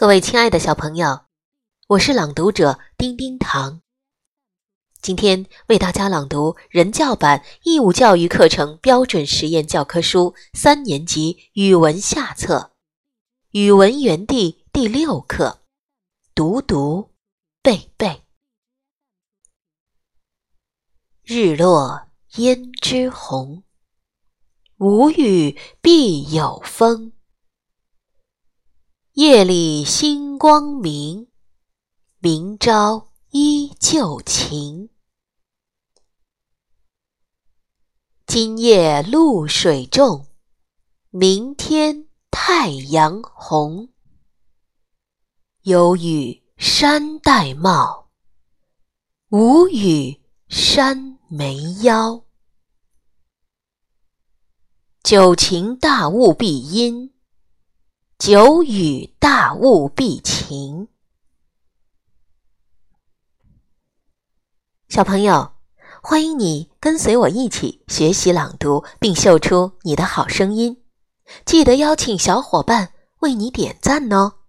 各位亲爱的小朋友，我是朗读者丁丁糖。今天为大家朗读人教版义务教育课程标准实验教科书三年级语文下册《语文园地》第六课《读读背背》。日落胭脂红，无雨必有风。夜里星光明，明朝依旧晴。今夜露水重，明天太阳红。有雨山戴帽，无雨山没腰。九晴大雾必阴。久雨大雾必晴。小朋友，欢迎你跟随我一起学习朗读，并秀出你的好声音。记得邀请小伙伴为你点赞哦。